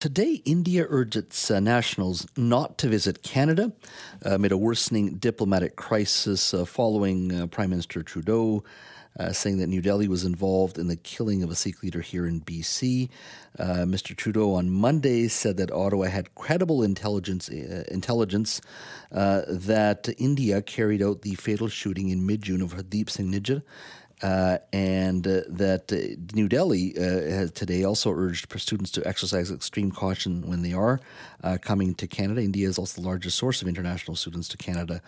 Today, India urged its uh, nationals not to visit Canada uh, amid a worsening diplomatic crisis uh, following uh, Prime Minister Trudeau uh, saying that New Delhi was involved in the killing of a Sikh leader here in BC. Uh, Mr. Trudeau on Monday said that Ottawa had credible intelligence intelligence that India carried out the fatal shooting in mid-June of Hardeep Singh Nijjar uh, and uh, that uh, New Delhi uh, has today also urged students to exercise extreme caution when they are uh, coming to Canada. India is also the largest source of international students to Canada,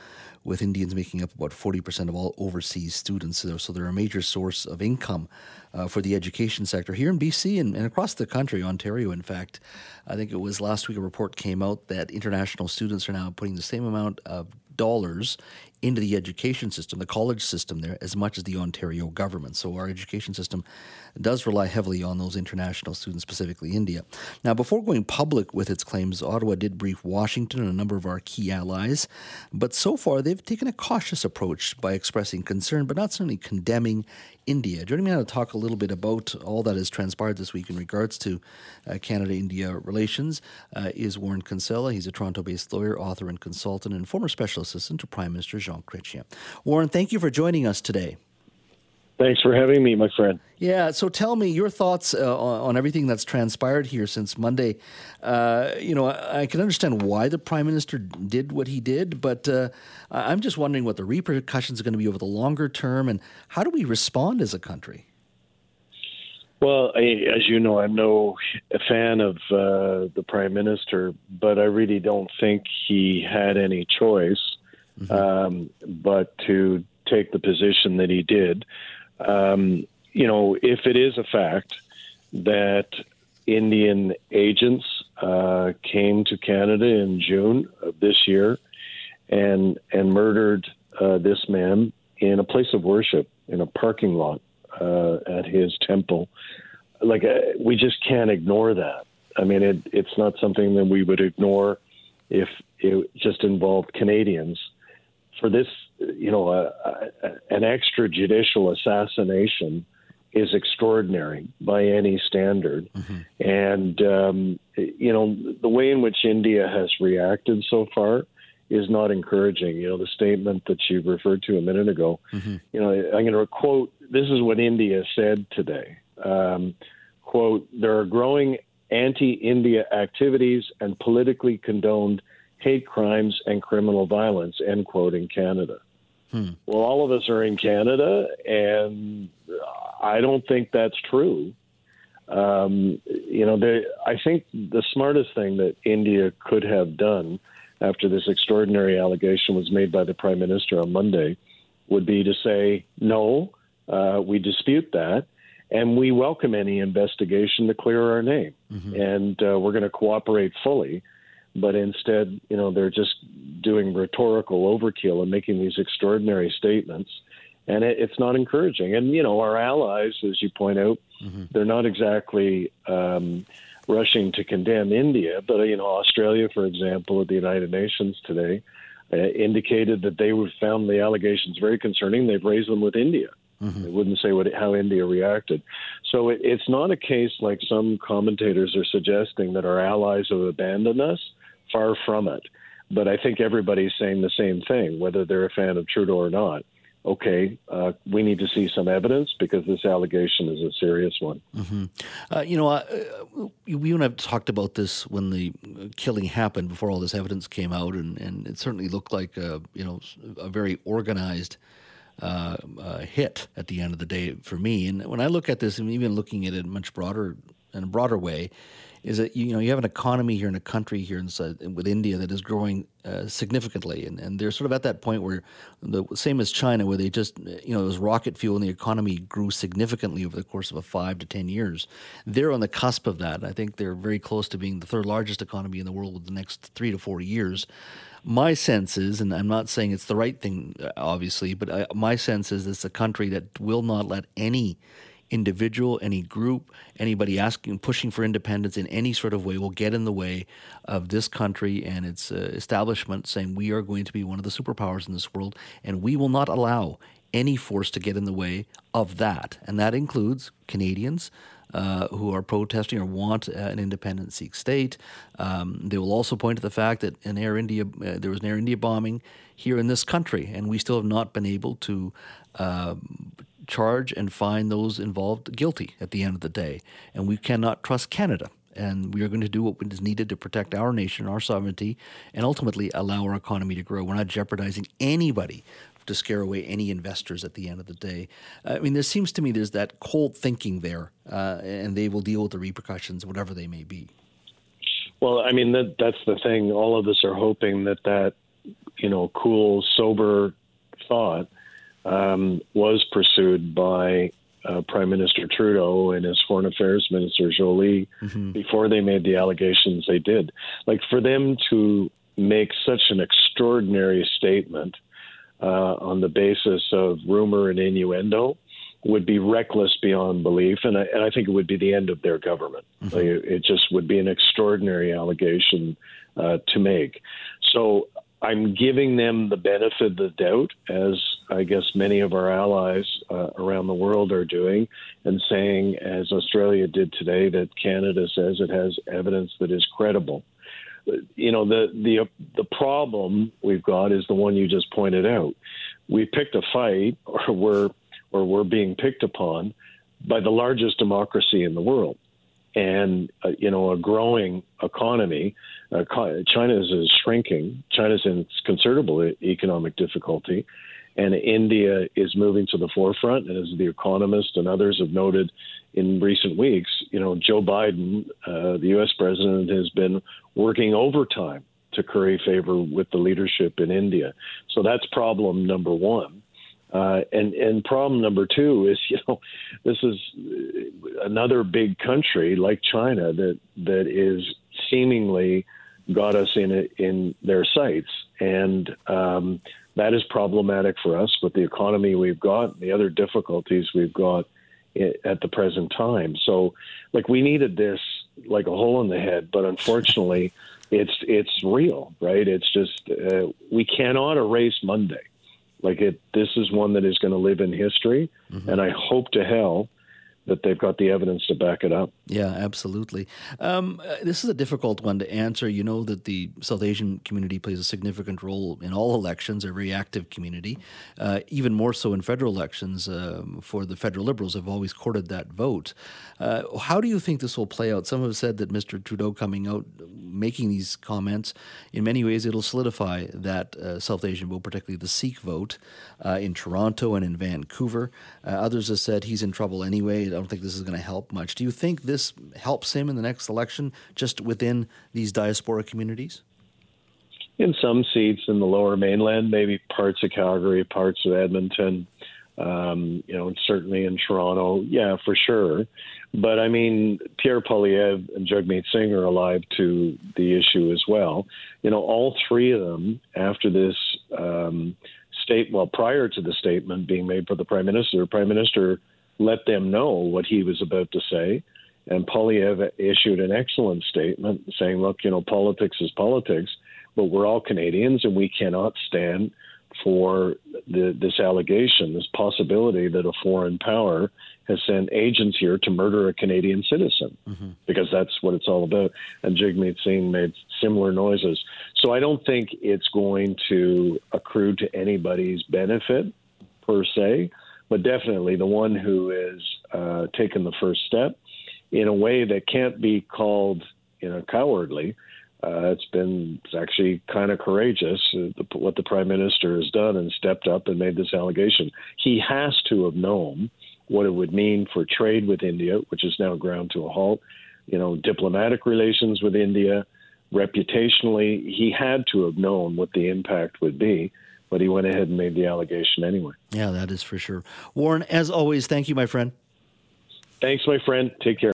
with Indians making up about 40% of all overseas students. So they're a major source of income uh, for the education sector here in BC and, and, across the country, Ontario, in fact. I think it was last week a report came out that international students are now putting the same amount of dollars into the education system, the college system there, as much as the Ontario government. So our education system does rely heavily on those international students, specifically India. Now, before going public with its claims, Ottawa did brief Washington and a number of our key allies, but so far they've taken a cautious approach by expressing concern, but not certainly condemning India. Joining me now to talk a little bit about all that has transpired this week in regards to uh, Canada India relations uh, is Warren Kinsella. He's a Toronto based lawyer, author, and consultant, and former special assistant to Prime Minister Jean Chrétien. Warren, thank you for joining us today. Thanks for having me, my friend. Yeah, so tell me your thoughts uh, on, on, everything that's transpired here since Monday. Uh, you know, I, I, can understand why the prime minister did what he did, but uh, I'm just wondering what the repercussions are going to be over the longer term, and how do we respond as a country? Well, I, as you know, I'm no fan of uh, the prime minister, but I really don't think he had any choice mm-hmm. um, but to take the position that he did um, you know, if it is a fact that Indian agents uh, came to Canada in June of this year and and murdered uh, this man in a place of worship in a parking lot uh, at his temple, like uh, we just can't ignore that. I mean, it, it's not something that we would ignore if it just involved Canadians. For this you know, a, a, an extrajudicial assassination is extraordinary by any standard. Mm-hmm. And, um, you know, the way in which India has reacted so far is not encouraging. You know, the statement that you referred to a minute ago, mm-hmm. you know, I'm going to quote this is what India said today. Um, quote, there are growing anti India activities and politically condoned hate crimes and criminal violence, end quote, in Canada. Hmm. Well, all of us are in Canada, and I don't think that's true. Um, you know, they, I think the smartest thing that India could have done after this extraordinary allegation was made by the prime minister on Monday would be to say, no, uh, we dispute that, and we welcome any investigation to clear our name, mm-hmm. and uh, we're going to cooperate fully but instead, you know, they're just doing rhetorical overkill and making these extraordinary statements, and it, it's not encouraging. And you know, our allies, as you point out, mm-hmm. they're not exactly um, rushing to condemn India, but you know, Australia, for example, at the United Nations today. Uh, indicated that they found the allegations very concerning. They've raised them with India. Mm-hmm. They wouldn't say what, how India reacted. So it, it's not a case like some commentators are suggesting that our allies have abandoned us. Far from it. But I think everybody's saying the same thing, whether they're a fan of Trudeau or not. Okay, uh, we need to see some evidence because this allegation is a serious one. Mm-hmm. Uh, you know, uh, you and I talked about this when the killing happened, before all this evidence came out, and, and it certainly looked like a, you know a very organized uh, uh, hit at the end of the day for me. And when I look at this, and even looking at it much broader in a broader way, is that you know you have an economy here in a country here inside, with India that is growing uh, significantly, and, and they're sort of at that point where the same as China, where they just you know it was rocket fuel and the economy grew significantly over the course of a five to ten years. They're on the cusp of that. I think they're very close to being the third largest economy in the world with the next three to four years. My sense is, and I'm not saying it's the right thing, obviously, but I, my sense is it's a country that will not let any individual, any group, anybody asking, pushing for independence in any sort of way will get in the way of this country and its uh, establishment saying we are going to be one of the superpowers in this world and we will not allow any force to get in the way of that. And that includes Canadians, uh, who are protesting or want uh, an independent Sikh state. Um, they will also point to the fact that in Air India, uh, there was an Air India bombing here in this country, and we still have not been able to uh, charge and find those involved guilty at the end of the day. And we cannot trust Canada. And we are going to do what is needed to protect our nation, our sovereignty, and ultimately allow our economy to grow. We're not jeopardizing anybody to scare away any investors at the end of the day. I mean, there seems to me there's that cold thinking there, uh, and they will deal with the repercussions, whatever they may be. Well, I mean, that, that's the thing. All of us are hoping that that, you know, cool, sober thought um, was pursued by uh, Prime Minister Trudeau and his Foreign Affairs Minister Joly mm-hmm. before they made the allegations they did. Like for them to make such an extraordinary statement uh, on the basis of rumor and innuendo would be reckless beyond belief, and I, and I think it would be the end of their government. Mm-hmm. Like it just would be an extraordinary allegation uh, to make. So I'm giving them the benefit of the doubt, as I guess many of our allies uh, around the world are doing, and saying, as Australia did today, that Canada says it has evidence that is credible you know the the the problem we've got is the one you just pointed out. We picked a fight, or we're or we're being picked upon by the largest democracy in the world, and uh, you know a growing economy. Uh, China is shrinking. China's in considerable economic difficulty, and India is moving to the forefront. And as the Economist and others have noted, in recent weeks, you know, Joe Biden, uh, the U.S. president, has been working overtime to curry favor with the leadership in India. So that's problem number one. Uh, and and problem number two is, you know, this is another big country like China that that is seemingly got us in in their sights, and um, that is problematic for us with the economy we've got, and the other difficulties we've got at the present time. So, like we needed this like a hole in the head, but unfortunately, it's it's real, right? It's just uh, we cannot erase Monday. Like it, this is one that is going to live in history, mm-hmm. and I hope to hell that they've got the evidence to back it up. Yeah, absolutely. Um, uh, this is a difficult one to answer. You know that the South Asian community plays a significant role in all elections, a very active community, uh, even more so in federal elections. Um, for the federal Liberals, have always courted that vote. Uh, how do you think this will play out? Some have said that Mr. Trudeau coming out making these comments, in many ways, it'll solidify that uh, South Asian vote, particularly the Sikh vote, uh, in Toronto and in Vancouver. Uh, others have said he's in trouble anyway. I don't think this is going to help much. Do you think this helps him in the next election, just within these diaspora communities? In some seats in the lower mainland, maybe parts of Calgary, parts of Edmonton, um, you know, certainly in Toronto, yeah, for sure. But I mean, Pierre Poilievre and Jagmeet Singh are alive to the issue as well. You know, all three of them, after this um, state, well, prior to the statement being made by the prime minister, prime minister let them know what he was about to say. And Poilievre issued an excellent statement saying, look, you know, politics is politics, but we're all Canadians and we cannot stand for the, this allegation, this possibility that a foreign power has sent agents here to murder a Canadian citizen, mm-hmm. because that's what it's all about. And Jagmeet Singh made similar noises. So I don't think it's going to accrue to anybody's benefit per se, but definitely the one who is uh, taken the first step in a way that can't be called you know cowardly uh, it's been it's actually kind of courageous uh, the, what the prime minister has done and stepped up and made this allegation. He has to have known what it would mean for trade with India, which is now ground to a halt. You know, diplomatic relations with India, reputationally, he had to have known what the impact would be. But he went ahead and made the allegation anyway. Yeah, that is for sure. Warren, as always, thank you, my friend. Thanks, my friend. Take care.